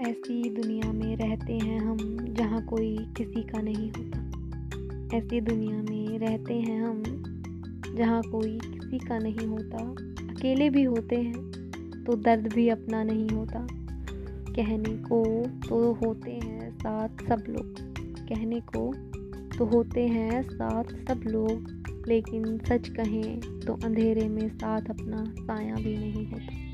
ऐसी दुनिया में रहते हैं हम जहाँ कोई किसी का नहीं होता। ऐसी दुनिया में रहते हैं हम जहाँ कोई किसी का नहीं होता। अकेले भी होते हैं तो दर्द भी अपना नहीं होता। कहने को तो होते हैं साथ सब लोग। कहने को तो होते हैं साथ सब लोग, लेकिन सच कहें तो अंधेरे में साथ अपना साया भी नहीं होता।